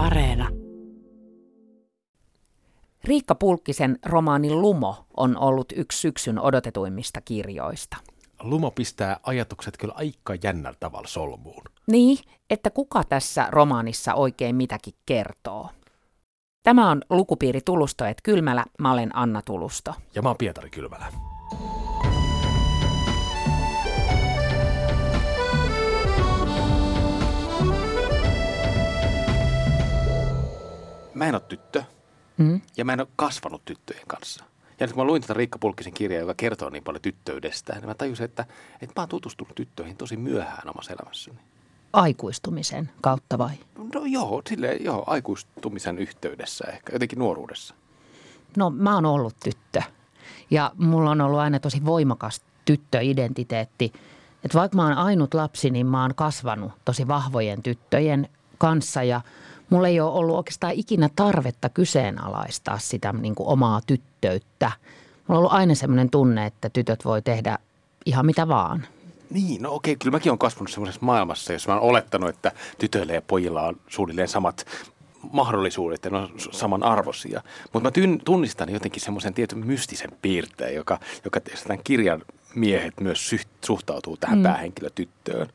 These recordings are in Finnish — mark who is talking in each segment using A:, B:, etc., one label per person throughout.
A: Areena.
B: Riikka Pulkkisen romaani Lumo on ollut yksi syksyn odotetuimmista kirjoista.
C: Lumo pistää ajatukset kyllä aika jännällä tavalla solmuun.
B: Niin, että kuka tässä romaanissa oikein mitäkin kertoo. Tämä on lukupiiri Tulustoet Kylmälä. Mä olen Anna Tulusto.
C: Ja mä oon Pietari Kylmälä. Mä en ole tyttö
B: Mm?
C: ja mä en ole kasvanut tyttöjen kanssa. Ja nyt kun mä luin tätä Riikka Pulkkisen kirjaa, joka kertoo niin paljon tyttöydestä, niin mä tajusin, että, että mä oon tutustunut tyttöihin tosi myöhään omassa elämässäni.
B: Aikuistumisen kautta vai?
C: No joo, silleen, joo, aikuistumisen yhteydessä ehkä, jotenkin nuoruudessa.
B: No mä oon ollut tyttö ja mulla on ollut aina tosi voimakas tyttöidentiteetti. Että vaikka mä oon ainut lapsi, niin mä oon kasvanut tosi vahvojen tyttöjen kanssa ja mulla ei ole ollut oikeastaan ikinä tarvetta kyseenalaistaa sitä niin kuin omaa tyttöyttä. Mulla on ollut aina semmoinen tunne, että tytöt voi tehdä ihan mitä vaan.
C: Niin, no okei, kyllä mäkin olen kasvanut semmoisessa maailmassa, jossa mä oon olettanut, että tytöillä ja pojilla on suunnilleen samat mahdollisuudet ja ne on saman arvoisia. Mutta mä tyn, tunnistan jotenkin semmoisen tietyn mystisen piirteen, joka, joka tämän kirjan miehet myös suhtautuu tähän mm. päähenkilötyttöön.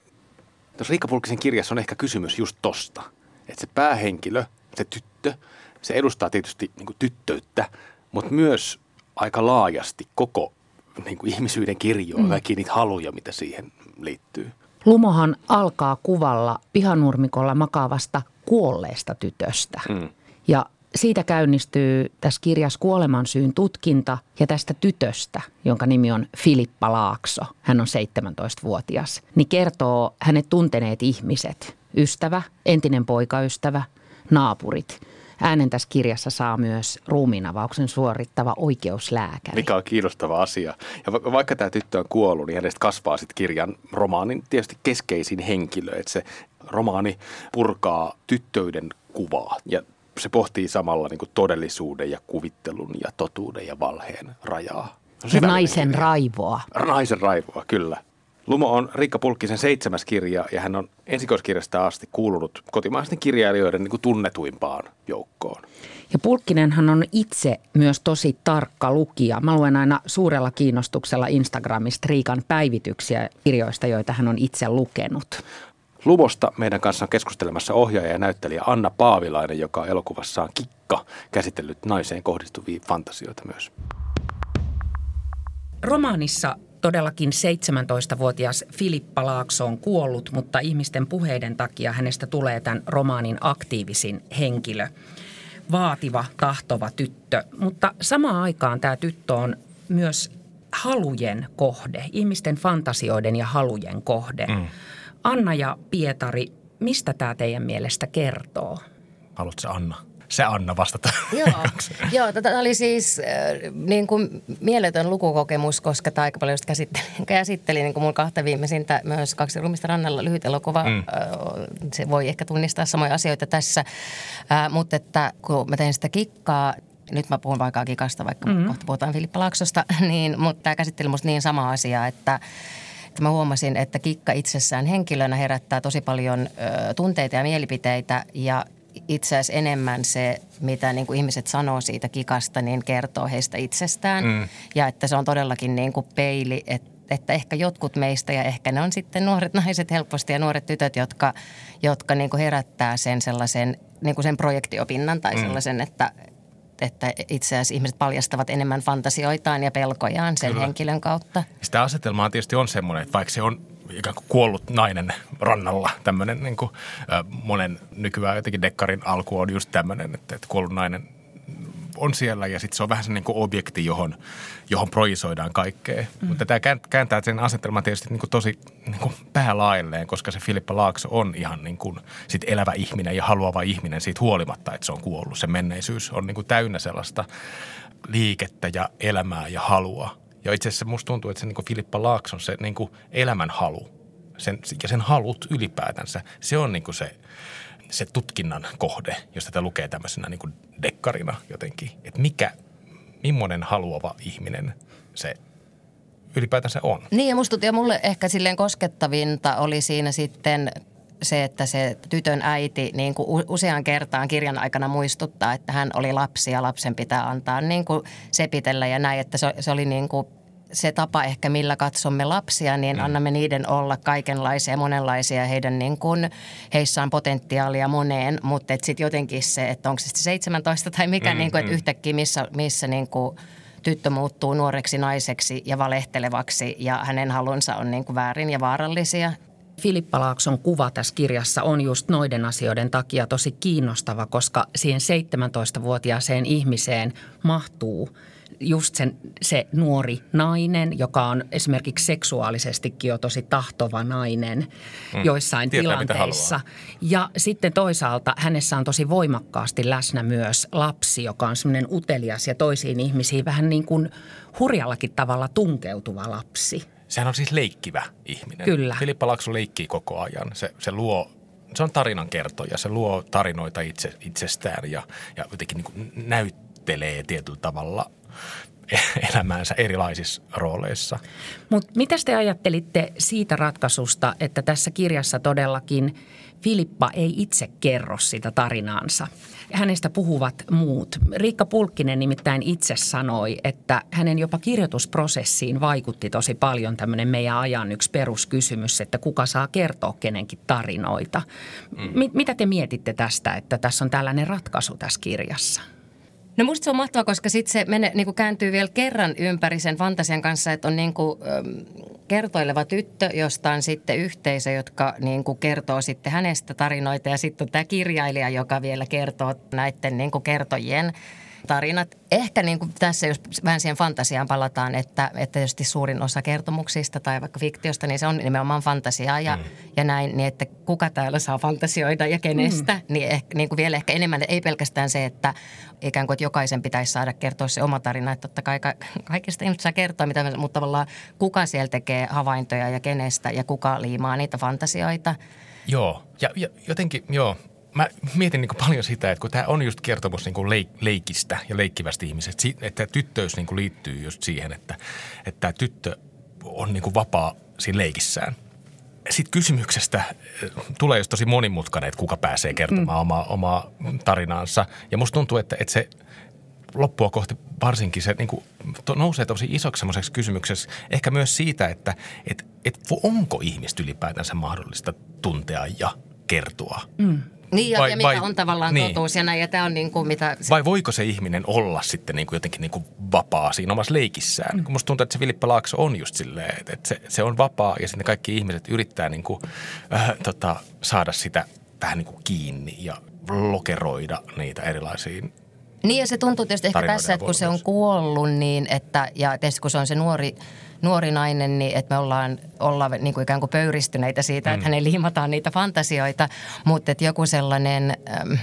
C: Tuossa Riikka Pulkkisen kirjassa on ehkä kysymys just tosta, että se päähenkilö, se tyttö, se edustaa tietysti niin kuin tyttöyttä, mutta myös aika laajasti koko niin kuin ihmisyyden kirjoa, mm. kaikki niitä haluja, mitä siihen liittyy.
B: Lumohan alkaa kuvalla pihanurmikolla makaavasta kuolleesta tytöstä.
C: Mm.
B: Ja siitä käynnistyy tässä kirjassa kuolemansyyn tutkinta ja tästä tytöstä, jonka nimi on Filippa Laakso. Hän on 17-vuotias. Niin kertoo hänet tunteneet ihmiset. Ystävä, entinen poikaystävä, naapurit. Äänen tässä kirjassa saa myös ruumiinavauksen suorittava oikeuslääkäri.
C: Mikä on kiinnostava asia. Ja va- vaikka tämä tyttö on kuollut, niin hänestä kasvaa sitten kirjan romaanin tietysti keskeisin henkilö. Että se romaani purkaa tyttöyden kuvaa ja se pohtii samalla niin todellisuuden ja kuvittelun ja totuuden ja valheen rajaa.
B: Naisen raivoa.
C: Naisen raivoa, kyllä. Lumo on Riikka Pulkkisen seitsemäs kirja ja hän on ensikoiskirjasta asti kuulunut kotimaisten kirjailijoiden niin kuin tunnetuimpaan joukkoon.
B: Ja Pulkkinenhan on itse myös tosi tarkka lukija. Mä luen aina suurella kiinnostuksella Instagramista Riikan päivityksiä kirjoista, joita hän on itse lukenut.
C: Lumosta meidän kanssa on keskustelemassa ohjaaja ja näyttelijä Anna Paavilainen, joka on elokuvassaan Kikka käsitellyt naiseen kohdistuvia fantasioita myös.
B: Romaanissa todellakin 17-vuotias Filippa Laakso on kuollut, mutta ihmisten puheiden takia hänestä tulee tämän romaanin aktiivisin henkilö. Vaativa, tahtova tyttö, mutta samaan aikaan tämä tyttö on myös halujen kohde, ihmisten fantasioiden ja halujen kohde. Mm. Anna ja Pietari, mistä tämä teidän mielestä kertoo?
C: Haluatko Anna? Se Anna vastata.
D: Joo, joo tämä oli siis äh, niin kuin mieletön lukukokemus, koska tämä aika paljon just käsitteli, käsitteli niin kuin mun kahta viimeisintä myös kaksi rumista rannalla lyhyt elokuva. Mm. Äh, se voi ehkä tunnistaa samoja asioita tässä, äh, mutta että kun mä tein sitä kikkaa, nyt mä puhun vaikka kikasta, vaikka mm-hmm. kohta puhutaan Filippa Laaksosta, niin, mutta tämä käsitteli musta niin sama asia, että että mä huomasin, että kikka itsessään henkilönä herättää tosi paljon ö, tunteita ja mielipiteitä ja itse asiassa enemmän se, mitä niin kuin ihmiset sanoo siitä kikasta, niin kertoo heistä itsestään. Mm. Ja että se on todellakin niin kuin peili, että, että ehkä jotkut meistä ja ehkä ne on sitten nuoret naiset helposti ja nuoret tytöt, jotka, jotka niin kuin herättää sen sellaisen niin kuin sen projektiopinnan tai mm. sellaisen, että, että itse asiassa ihmiset paljastavat enemmän fantasioitaan ja pelkojaan sen Kyllä. henkilön kautta.
E: Sitä asetelmaa tietysti on semmoinen, että vaikka se on ikään kuin kuollut nainen rannalla, tämmöinen niin kuin, monen nykyään jotenkin dekkarin alku on just tämmöinen, että, että kuollut nainen on siellä ja sitten se on vähän se niin kuin objekti, johon, johon projisoidaan kaikkea. Mm. Mutta tämä kääntää sen asetelman tietysti niin kuin tosi niin kuin päälailleen, koska se Filippa Laakso on ihan niin kuin sit elävä ihminen ja haluava ihminen siitä huolimatta, että se on kuollut. Se menneisyys on niin kuin täynnä sellaista liikettä ja elämää ja halua. Ja itse asiassa musta tuntuu, että se niin kuin Filippa Laakson se niin kuin elämän halu sen, ja sen halut ylipäätänsä, se on niin kuin se, se tutkinnan kohde, jos tätä lukee tämmöisenä niin kuin dekkarina jotenkin. Että mikä, millainen haluava ihminen se ylipäätänsä on.
D: Niin ja musta ja mulle ehkä silleen koskettavinta oli siinä sitten se, että se tytön äiti niin kuin usean kertaan kirjan aikana muistuttaa, että hän oli lapsi ja lapsen pitää antaa niin kuin sepitellä ja näin, että se, se oli niin kuin se tapa ehkä, millä katsomme lapsia, niin mm. annamme niiden olla kaikenlaisia, monenlaisia. Heidän niin kuin, heissä on potentiaalia moneen, mutta sitten jotenkin se, että onko se 17 tai mikä, mm, niin kuin, että mm. yhtäkkiä missä, missä niin kuin tyttö muuttuu nuoreksi naiseksi ja valehtelevaksi ja hänen halunsa on niin kuin väärin ja vaarallisia.
B: Filippa Laakson kuva tässä kirjassa on just noiden asioiden takia tosi kiinnostava, koska siihen 17-vuotiaaseen ihmiseen mahtuu – just sen, se nuori nainen, joka on esimerkiksi seksuaalisestikin jo tosi tahtova nainen mm. joissain Tietää, tilanteissa. Ja sitten toisaalta hänessä on tosi voimakkaasti läsnä myös lapsi, joka on semmoinen utelias ja toisiin ihmisiin vähän niin kuin hurjallakin tavalla tunkeutuva lapsi.
C: Sehän on siis leikkivä ihminen.
B: Kyllä.
C: Filippa Laksu leikkii koko ajan. Se, se luo se on tarinan kertoja. Se luo tarinoita itse, itsestään ja, ja jotenkin niin näyttelee tietyllä tavalla elämäänsä erilaisissa rooleissa.
B: Mutta mitä te ajattelitte siitä ratkaisusta, että tässä kirjassa todellakin Filippa ei itse kerro sitä tarinaansa? Hänestä puhuvat muut. Riikka Pulkkinen nimittäin itse sanoi, että hänen jopa kirjoitusprosessiin vaikutti tosi paljon tämmöinen meidän ajan yksi peruskysymys, että kuka saa kertoa kenenkin tarinoita. Mm. Mitä te mietitte tästä, että tässä on tällainen ratkaisu tässä kirjassa?
D: No musta se on mahtavaa, koska sitten se menee, niin kuin kääntyy vielä kerran ympäri sen fantasian kanssa, että on niin kuin, ähm, kertoileva tyttö, josta on sitten yhteisö, jotka niin kuin kertoo sitten hänestä tarinoita. Ja sitten on tämä kirjailija, joka vielä kertoo näiden niin kuin kertojien tarinat. Ehkä niin kuin tässä, jos vähän siihen fantasiaan palataan, että, että tietysti suurin osa kertomuksista tai vaikka fiktiosta, niin se on nimenomaan fantasiaa ja, mm. ja näin, niin että kuka täällä saa fantasioida ja kenestä, mm. niin, ehkä, niin kuin vielä ehkä enemmän, ei pelkästään se, että ikään kuin että jokaisen pitäisi saada kertoa se oma tarina, että totta kai kaikista ihmistä saa kertoa, mitä, mutta tavallaan kuka siellä tekee havaintoja ja kenestä ja kuka liimaa niitä fantasioita.
C: Joo, ja, ja jotenkin, joo, mä mietin niin paljon sitä, että kun tämä on just kertomus niin leik- leikistä ja leikkivästä ihmisestä, että tyttöys niin liittyy just siihen, että, että tämä tyttö on niin vapaa siinä leikissään. Sitten kysymyksestä eh, tulee just tosi monimutkainen, että kuka pääsee kertomaan mm. omaa, omaa tarinaansa. Ja musta tuntuu, että, että se loppua kohti varsinkin se niin kuin, to, nousee tosi isoksi semmoiseksi kysymyksessä. Ehkä myös siitä, että et, et onko ihmistä ylipäätänsä mahdollista tuntea ja kertoa. Mm.
D: Niin, ja, vai, ja mikä vai, on tavallaan niin. totuus ja näin, ja tämä on niin kuin mitä...
C: Vai voiko se ihminen olla sitten niin kuin jotenkin niin kuin vapaa siinä omassa leikissään? Mm. Musta tuntuu, että se Filippa Laakso on just silleen, että se, se on vapaa ja sitten kaikki ihmiset yrittää niin kuin, äh, tota, saada sitä vähän niin kuin kiinni ja lokeroida niitä erilaisiin
D: niin ja se tuntuu tietysti ehkä tässä, että kun se on kuollut niin, että ja tietysti kun se on se nuori, nuori nainen, niin että me ollaan, ollaan niin kuin ikään kuin pöyristyneitä siitä, mm. että hänen liimataan niitä fantasioita, mutta että joku sellainen... Ähm,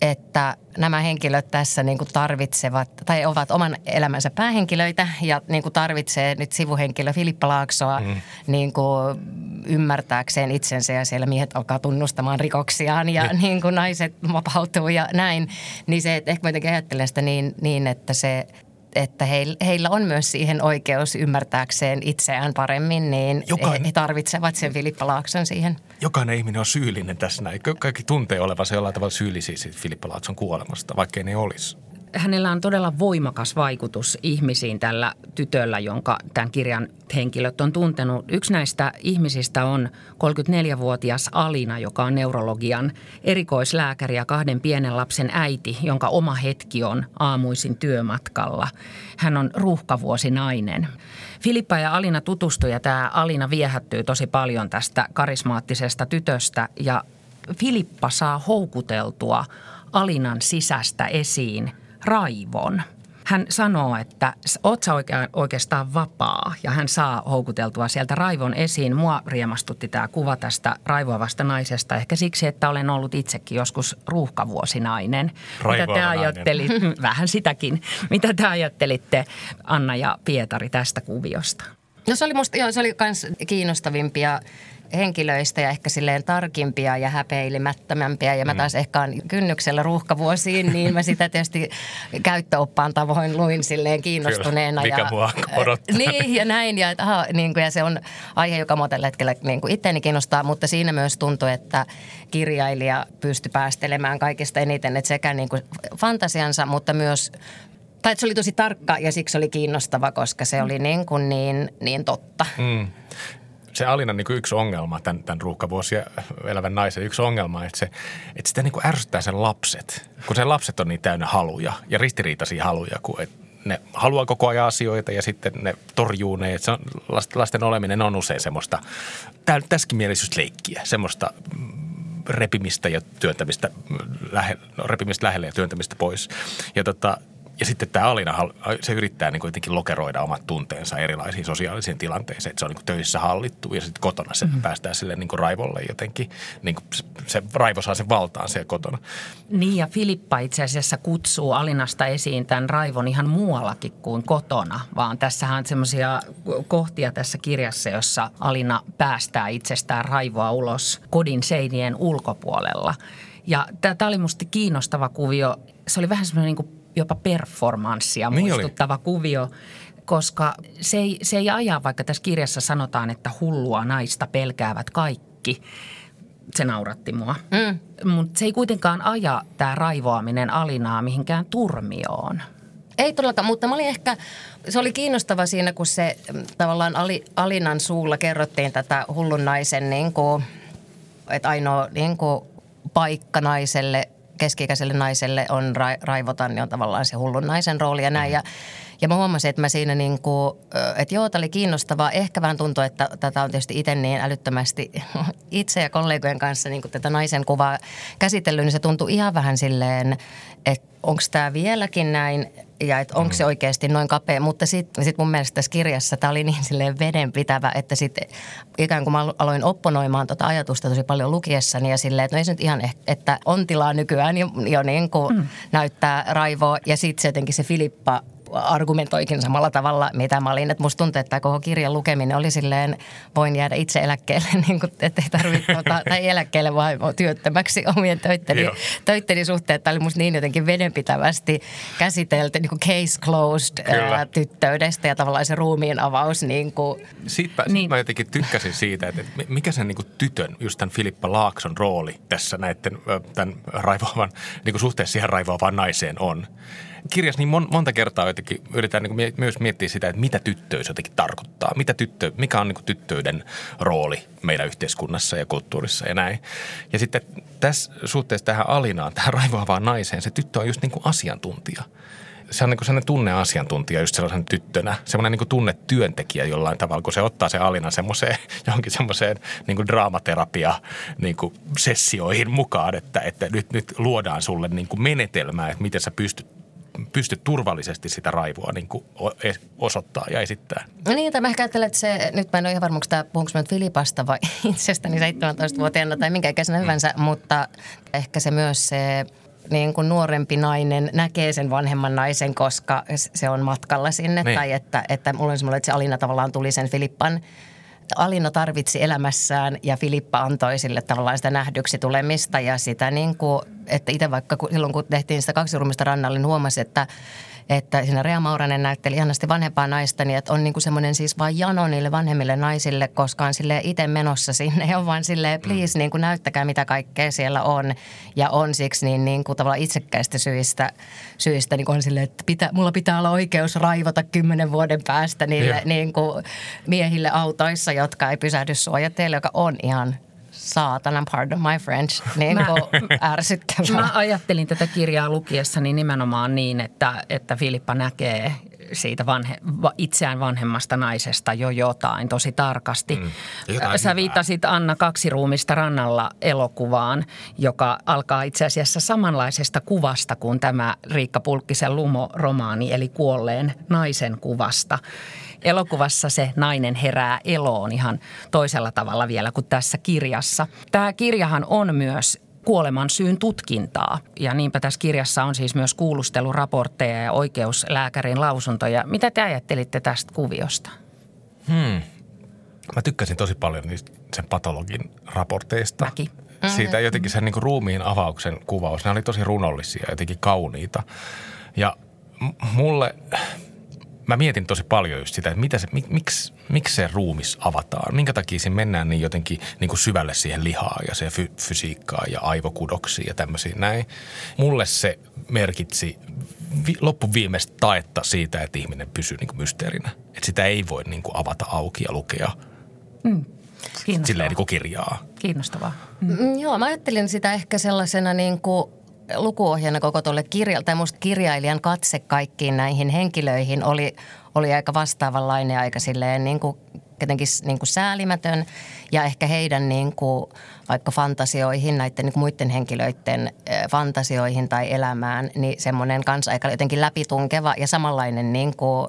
D: että nämä henkilöt tässä niin kuin tarvitsevat tai ovat oman elämänsä päähenkilöitä ja niin kuin tarvitsee nyt sivuhenkilö Filippa Laaksoa mm. niin kuin ymmärtääkseen itsensä ja siellä miehet alkaa tunnustamaan rikoksiaan ja mm. niin kuin naiset vapautuu ja näin. Niin se, että ehkä mä ajattelen sitä niin, niin että se että heillä on myös siihen oikeus ymmärtääkseen itseään paremmin, niin Jokainen, he tarvitsevat sen Filippa Laakson siihen.
C: Jokainen ihminen on syyllinen tässä näin. Kaikki tuntee olevansa jollain tavalla syyllisiä Filippa Laakson kuolemasta, vaikkei ne olisi
B: hänellä on todella voimakas vaikutus ihmisiin tällä tytöllä, jonka tämän kirjan henkilöt on tuntenut. Yksi näistä ihmisistä on 34-vuotias Alina, joka on neurologian erikoislääkäri ja kahden pienen lapsen äiti, jonka oma hetki on aamuisin työmatkalla. Hän on ruuhkavuosinainen. Filippa ja Alina tutustuivat ja tämä Alina viehättyy tosi paljon tästä karismaattisesta tytöstä ja Filippa saa houkuteltua Alinan sisästä esiin – raivon. Hän sanoo, että oot sä oikeastaan vapaa ja hän saa houkuteltua sieltä raivon esiin. Mua riemastutti tämä kuva tästä raivoavasta naisesta ehkä siksi, että olen ollut itsekin joskus ruuhkavuosinainen.
C: Raivoava
B: Mitä te ajattelitte, vähän sitäkin, mitä te ajattelitte Anna ja Pietari tästä kuviosta?
D: No se oli musta, joo, se oli myös kiinnostavimpia henkilöistä ja ehkä silleen tarkimpia ja häpeilemättömämpiä. Ja mä mm. taas ehkä on kynnyksellä ruuhkavuosiin, niin mä sitä tietysti käyttöoppaan tavoin luin silleen kiinnostuneena.
C: Kyllä, mikä
D: ja,
C: mua odottaa.
D: Niin ja näin. Ja, aha, niin kuin, ja se on aihe, joka mua tällä hetkellä niin kuin itteeni kiinnostaa, mutta siinä myös tuntuu, että kirjailija pystyi päästelemään kaikista eniten, että sekä niin kuin fantasiansa, mutta myös tai se oli tosi tarkka ja siksi oli kiinnostava, koska se oli niin, kuin niin, niin totta. Mm
C: se Alinan niin yksi ongelma, tämän, tämän ruuhkavuosia elävän naisen yksi ongelma, että, se, että sitä niin kuin ärsyttää sen lapset. Kun se lapset on niin täynnä haluja ja ristiriitaisia haluja, kun et ne haluaa koko ajan asioita ja sitten ne torjuu ne. Että se on, lasten oleminen on usein semmoista tässäkin leikkiä, semmoista repimistä ja työntämistä, lähe, no, repimistä lähelle ja työntämistä pois. Ja tota, ja sitten tämä Alina, se yrittää niin jotenkin lokeroida omat tunteensa erilaisiin sosiaalisiin tilanteisiin. Että se on niin töissä hallittu ja sitten kotona se mm-hmm. päästään sille niin raivolle jotenkin. Niin se, se raivo saa sen valtaan siellä kotona.
B: Niin ja Filippa itse asiassa kutsuu Alinasta esiin tämän raivon ihan muuallakin kuin kotona. Vaan tässähän on semmoisia kohtia tässä kirjassa, jossa Alina päästää itsestään raivoa ulos kodin seinien ulkopuolella. Ja tämä oli musta kiinnostava kuvio. Se oli vähän semmoinen niin jopa performanssia niin muistuttava oli. kuvio, koska se ei, se ei aja, vaikka tässä kirjassa sanotaan, että hullua naista pelkäävät kaikki. Se nauratti mua. Mm. Mutta se ei kuitenkaan aja tämä raivoaminen Alinaa mihinkään turmioon.
D: Ei todellakaan, mutta mä olin ehkä, se oli kiinnostava siinä, kun se mm, tavallaan Ali, Alinan suulla kerrottiin tätä hullun naisen, niin kuin, että ainoa niin kuin, paikka naiselle – keski-ikäiselle naiselle on ra- raivotan, niin on tavallaan se hullun naisen rooli ja näin. Ja, ja mä huomasin, että mä siinä niin kuin, että joo, tämä oli kiinnostavaa. Ehkä vähän tuntuu, että tätä on tietysti itse niin älyttömästi itse ja kollegojen kanssa niin kuin tätä naisen kuvaa käsitellyt, niin se tuntuu ihan vähän silleen, että onko tämä vieläkin näin ja että onko se mm. oikeasti noin kapea. Mutta sitten sit mun mielestä tässä kirjassa tämä oli niin silleen vedenpitävä, että sitten ikään kuin mä aloin opponoimaan tuota ajatusta tosi paljon lukiessani ja silleen, että no ei se nyt ihan ehkä, että on tilaa nykyään jo, jo niin kuin mm. näyttää raivoa. Ja sitten se jotenkin se Filippa argumentoikin samalla tavalla, mitä mä olin. Että musta tuntuu, että koko kirjan lukeminen oli silleen, voin jäädä itse eläkkeelle, niin kuin, ettei tarvitse, tota, tai eläkkeelle vaan työttömäksi omien töitteni, töitteni suhteen. Tämä oli musta niin jotenkin vedenpitävästi käsitelty, niin kuin case closed ää, tyttöydestä ja tavallaan se ruumiin avaus. Niin kuin.
C: Siitäpä, niin. mä jotenkin tykkäsin siitä, että, että mikä sen niin kuin tytön, just tämän Filippa Laakson rooli tässä näiden tämän raivoavan, niin kuin suhteessa siihen raivoavaan naiseen on kirjassa niin mon, monta kertaa jotenkin yritetään niin myös miettiä sitä, että mitä tyttöys jotenkin tarkoittaa. Mitä tyttö, mikä on niin tyttöyden rooli meidän yhteiskunnassa ja kulttuurissa ja näin. Ja sitten tässä suhteessa tähän Alinaan, tähän raivoavaan naiseen, se tyttö on just niin kuin asiantuntija se on niin sellainen tunneasiantuntija just sellaisen tyttönä, semmoinen niin tunnetyöntekijä jollain tavalla, kun se ottaa se Alina semmoiseen johonkin semmoiseen niin draamaterapia niin sessioihin mukaan, että, että nyt, nyt luodaan sulle niin menetelmää, että miten sä pystyt pysty turvallisesti sitä raivoa niin kuin osoittaa ja esittää.
D: No niin, mä ehkä ajattelen, että se, nyt mä en ole ihan varma, puhunko mä nyt Filipasta vai itsestäni 17-vuotiaana tai minkä ikäisenä mm. hyvänsä, mutta ehkä se myös se niin kuin nuorempi nainen näkee sen vanhemman naisen, koska se on matkalla sinne. Niin. Tai että, että mulla on semmoinen, että se Alina tavallaan tuli sen Filippan Alina tarvitsi elämässään ja Filippa antoi sille tavallaan sitä nähdyksi tulemista ja sitä niin kuin, että itse vaikka silloin kun tehtiin sitä kaksi rannalle, niin huomasi, että että siinä Rea Mauranen näytteli ihanasti vanhempaa naista, niin että on niin kuin semmoinen siis vain jano niille vanhemmille naisille, koska on sille itse menossa sinne ja on vaan silleen, please niin kuin näyttäkää mitä kaikkea siellä on. Ja on siksi niin, niin kuin tavallaan itsekkäistä syistä, syistä niin kuin on silleen, että pitä, mulla pitää olla oikeus raivota kymmenen vuoden päästä niille niin kuin miehille autoissa, jotka ei pysähdy suojateille, joka on ihan saatanan, pardon my French, niin ärsyttävää.
B: Mä ajattelin tätä kirjaa lukiessani nimenomaan niin, että, että Filippa näkee siitä vanhe, itseään vanhemmasta naisesta jo jotain tosi tarkasti. Mm, jotain Sä viittasit Anna kaksi ruumista rannalla elokuvaan, joka alkaa itse asiassa samanlaisesta kuvasta kuin tämä Riikka Pulkkisen Lumo-romaani, eli kuolleen naisen kuvasta elokuvassa se nainen herää eloon ihan toisella tavalla vielä kuin tässä kirjassa. Tämä kirjahan on myös kuoleman syyn tutkintaa. Ja niinpä tässä kirjassa on siis myös kuulusteluraportteja ja oikeuslääkärin lausuntoja. Mitä te ajattelitte tästä kuviosta?
C: Hmm. Mä tykkäsin tosi paljon niistä sen patologin raporteista.
B: Mäkin.
C: Siitä jotenkin sen niin kuin ruumiin avauksen kuvaus. Ne oli tosi runollisia jotenkin kauniita. Ja mulle, mä mietin tosi paljon just sitä, että mitä se, mik, miksi, miksi se ruumis avataan. Minkä takia siinä mennään niin jotenkin niin kuin syvälle siihen lihaan ja se fy, fysiikkaan ja aivokudoksiin ja tämmöisiin näin. Mulle se merkitsi vi, loppuviimeistä taetta siitä, että ihminen pysyy niin kuin mysteerinä. Että sitä ei voi niin kuin avata auki ja lukea
B: Kiinnostavaa.
C: silleen niin kuin kirjaa.
B: Kiinnostavaa.
D: Mm, joo, mä ajattelin sitä ehkä sellaisena niin kuin lukuohjana koko tuolle kirjalle. Tai musta kirjailijan katse kaikkiin näihin henkilöihin oli, oli aika vastaavanlainen aika silleen niin kuin jotenkin niin kuin säälimätön. Ja ehkä heidän niin kuin vaikka fantasioihin, näiden niin kuin muiden henkilöiden fantasioihin tai elämään, niin semmoinen kanssa aika jotenkin läpitunkeva ja samanlainen niin kuin,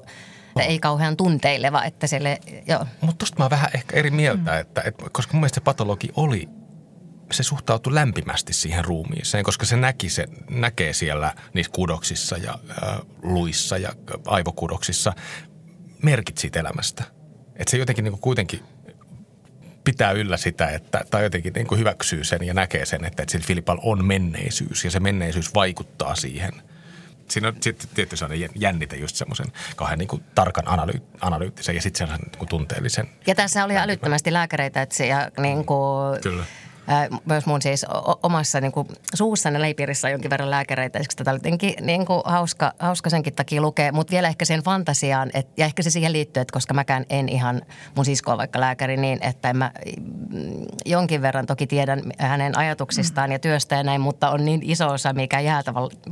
D: ei kauhean tunteileva, että sille, joo.
C: Mutta tosta mä oon vähän ehkä eri mieltä, mm. että, että koska mun mielestä se patologi oli, se suhtautui lämpimästi siihen ruumiiseen, koska se näki se, näkee siellä niissä kudoksissa ja äh, luissa ja aivokudoksissa merkit siitä elämästä. Että se jotenkin niin kuin kuitenkin pitää yllä sitä, että, tai jotenkin niin kuin hyväksyy sen ja näkee sen, että, että sillä Filipalla on menneisyys ja se menneisyys vaikuttaa siihen – siinä on sitten tietty sellainen jännite just semmoisen kahden niin kuin tarkan analy- analyyttisen ja sitten sellaisen niin kuin tunteellisen.
D: Ja tässä oli älyttömästi lääkäreitä että se, ja niin kuin,
C: Kyllä.
D: Myös mun siis omassa niin kuin, suussani leipiirissä on jonkin verran lääkäreitä. Siksi tätä oli jotenkin niin kuin, hauska, hauska senkin takia lukea, mutta vielä ehkä sen fantasiaan, et, ja ehkä se siihen liittyy, että koska mäkään en ihan, mun sisko on vaikka lääkäri niin, että en mä mm, jonkin verran toki tiedän hänen ajatuksistaan ja työstä ja näin, mutta on niin iso osa, mikä jää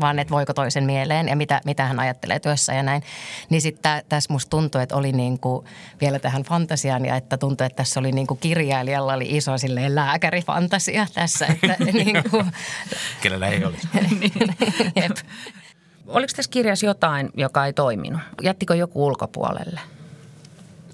D: vaan, että voiko toisen mieleen ja mitä, mitä hän ajattelee työssä ja näin. Niin sitten tässä musta tuntui, että oli niin kuin vielä tähän fantasiaan ja että tuntui, että tässä oli niin kuin kirjailijalla oli iso silleen lääkärifantasia tässä. Että niin kuin,
C: Kenellä ei olisi.
D: jep.
B: Oliko tässä kirjassa jotain, joka ei toiminut? Jättikö joku ulkopuolelle?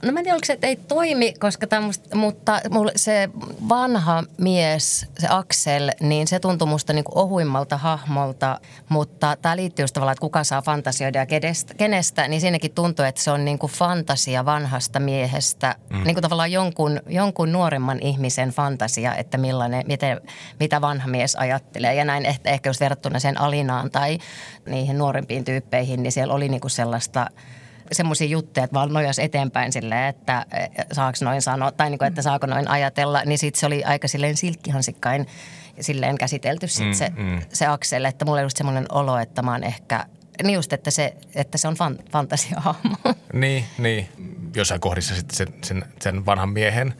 D: No mä en tiedä, oliko se, että ei toimi, koska tämmöstä, mutta mulle se vanha mies, se Axel, niin se tuntui musta niin kuin ohuimmalta hahmolta, mutta tämä liittyy just tavallaan, että kuka saa fantasioida ja kenestä, kenestä niin siinäkin tuntuu, että se on niin kuin fantasia vanhasta miehestä, mm. niin kuin tavallaan jonkun, jonkun nuoremman ihmisen fantasia, että millainen, miten, mitä vanha mies ajattelee ja näin ehkä, ehkä just verrattuna sen Alinaan tai niihin nuorempiin tyyppeihin, niin siellä oli niin kuin sellaista – semmoisia juttuja, että vaan nojas eteenpäin silleen, että saako noin sanoa tai niin kuin, että saako noin ajatella, niin sitten se oli aika silleen silkkihansikkain silleen käsitelty sit mm, se, mm. se Aksel, että mulla oli just semmoinen olo, että mä oon ehkä niin just, että se, että se on fan, fantasiahahmo.
C: Niin, niin. Jossain kohdissa sitten sen, sen, sen vanhan miehen,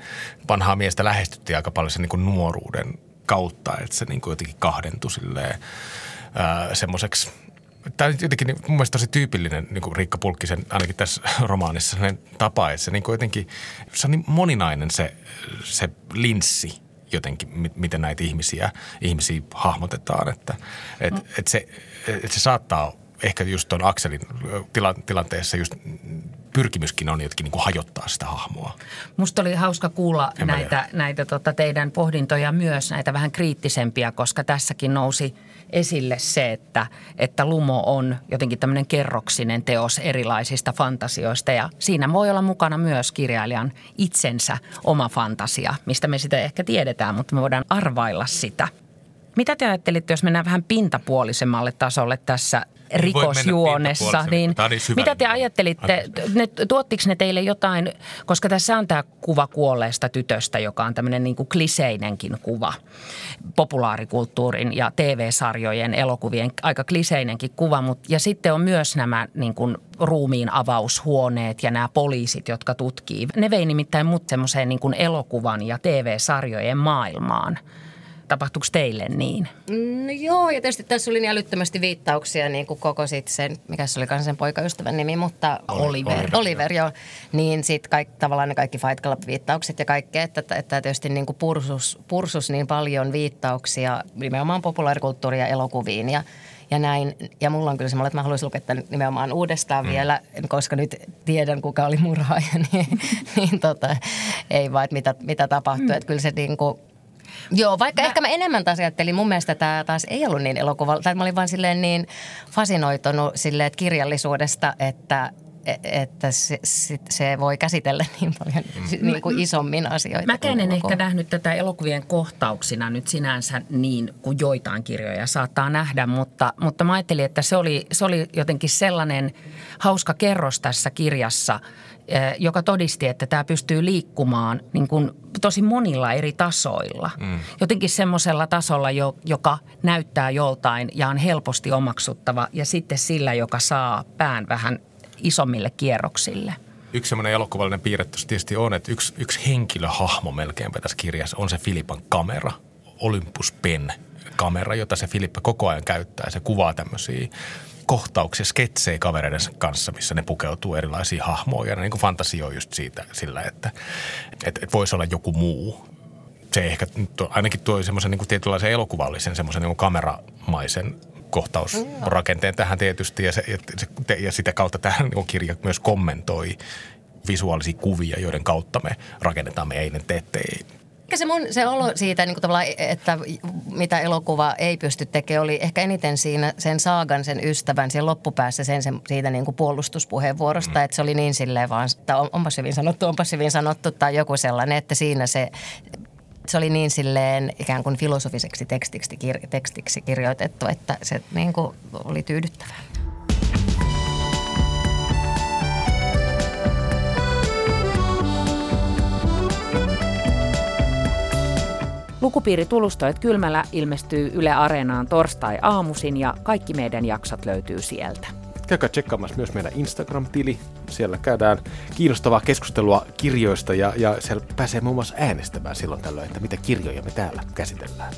C: vanhaa miestä lähestyttiin aika paljon sen niin kuin nuoruuden kautta, että se niin kuin jotenkin kahdentui silleen semmoiseksi – Tämä on jotenkin niin, mun mielestä tosi tyypillinen niin kuin Riikka Pulkkisen, ainakin tässä romaanissa, sellainen tapa, että se niin kuin jotenkin, se on niin moninainen se, se linssi jotenkin, miten näitä ihmisiä, ihmisiä hahmotetaan, että et, mm. et se, et se saattaa ehkä just tuon Akselin tila, tilanteessa just pyrkimyskin on jotenkin niin kuin hajottaa sitä hahmoa.
B: Musta oli hauska kuulla en näitä, näitä tota teidän pohdintoja myös, näitä vähän kriittisempiä, koska tässäkin nousi esille se, että, että Lumo on jotenkin tämmöinen kerroksinen teos erilaisista fantasioista ja siinä voi olla mukana myös kirjailijan itsensä oma fantasia, mistä me sitä ehkä tiedetään, mutta me voidaan arvailla sitä. Mitä te ajattelitte, jos mennään vähän pintapuolisemmalle tasolle tässä rikosjuonessa, niin, niin mitä te ajattelitte, ne, tuottiko ne teille jotain, koska tässä on tämä kuva kuolleesta tytöstä, joka on tämmöinen niin kuin kliseinenkin kuva, populaarikulttuurin ja TV-sarjojen, elokuvien aika kliseinenkin kuva, mutta ja sitten on myös nämä niin kuin ruumiin avaushuoneet ja nämä poliisit, jotka tutkii. Ne vei nimittäin mut semmoiseen niin kuin elokuvan ja TV-sarjojen maailmaan – Tapahtuiko teille niin?
D: No joo, ja tietysti tässä oli niin älyttömästi viittauksia niin kuin koko sit sen, mikä se oli sen poikaystävän nimi, mutta
B: Oliver.
D: Oliver, Oliver joo. Niin sitten kaikki, tavallaan ne kaikki Fight Club-viittaukset ja kaikki, että, että, että tietysti niin kuin pursus, pursus niin paljon viittauksia nimenomaan populaarikulttuuriin ja elokuviin ja ja näin. Ja mulla on kyllä semmoinen, että mä haluaisin lukea tämän nimenomaan uudestaan mm. vielä, koska nyt tiedän, kuka oli murhaaja, niin, niin tota, ei vaan, että mitä, mitä tapahtui. Mm. Että kyllä se niin kuin, Joo, vaikka mä... ehkä mä enemmän taas ajattelin, mun mielestä tämä taas ei ollut niin elokuva, tai mä olin vaan silleen niin fasinoitunut silleen, että kirjallisuudesta, että että se, se voi käsitellä niin paljon mm. niin kuin isommin asioita.
B: Mäkään en ehkä nähnyt tätä elokuvien kohtauksina nyt sinänsä niin kuin joitain kirjoja saattaa nähdä, mutta, mutta mä ajattelin, että se oli, se oli jotenkin sellainen hauska kerros tässä kirjassa, Eh, joka todisti, että tämä pystyy liikkumaan niin kuin tosi monilla eri tasoilla. Mm. Jotenkin semmoisella tasolla, joka näyttää joltain ja on helposti omaksuttava ja sitten sillä, joka saa pään vähän isommille kierroksille.
C: Yksi semmoinen elokuvallinen piirre tietysti on, että yksi, yksi henkilöhahmo melkeinpä tässä kirjassa on se Filipan kamera, Olympus Pen kamera, jota se Filippa koko ajan käyttää. Se kuvaa tämmöisiä kohtauksia, sketsejä kavereiden kanssa, missä ne pukeutuu erilaisiin hahmoja. Ja ne niin fantasioi just siitä sillä, että, että, että voisi olla joku muu. Se ehkä ainakin tuo semmoisen niin tietynlaisen elokuvallisen, semmoisen niin kameramaisen kohtausrakenteen tähän tietysti. Ja, se, ja, ja sitä kautta tähän niin kirja myös kommentoi visuaalisia kuvia, joiden kautta me rakennetaan meidän identiteettejä
D: Ehkä se mun se olo siitä, niin että mitä elokuva ei pysty tekemään, oli ehkä eniten siinä sen saagan, sen ystävän, siellä loppupäässä sen, sen siitä niin kuin puolustuspuheenvuorosta, mm. että se oli niin silleen vaan, että on, onpas hyvin sanottu, onpas hyvin sanottu tai joku sellainen, että siinä se se oli niin silleen ikään kuin filosofiseksi tekstiksi, tekstiksi kirjoitettu, että se niin kuin oli tyydyttävää.
B: Lukupiiri Tulustoit kylmällä ilmestyy Yle Areenaan torstai-aamuisin ja kaikki meidän jaksot löytyy sieltä.
F: Käykää tsekkaamassa myös meidän Instagram-tili. Siellä käydään kiinnostavaa keskustelua kirjoista ja, ja siellä pääsee muun muassa äänestämään silloin tällöin, että mitä kirjoja me täällä käsitellään.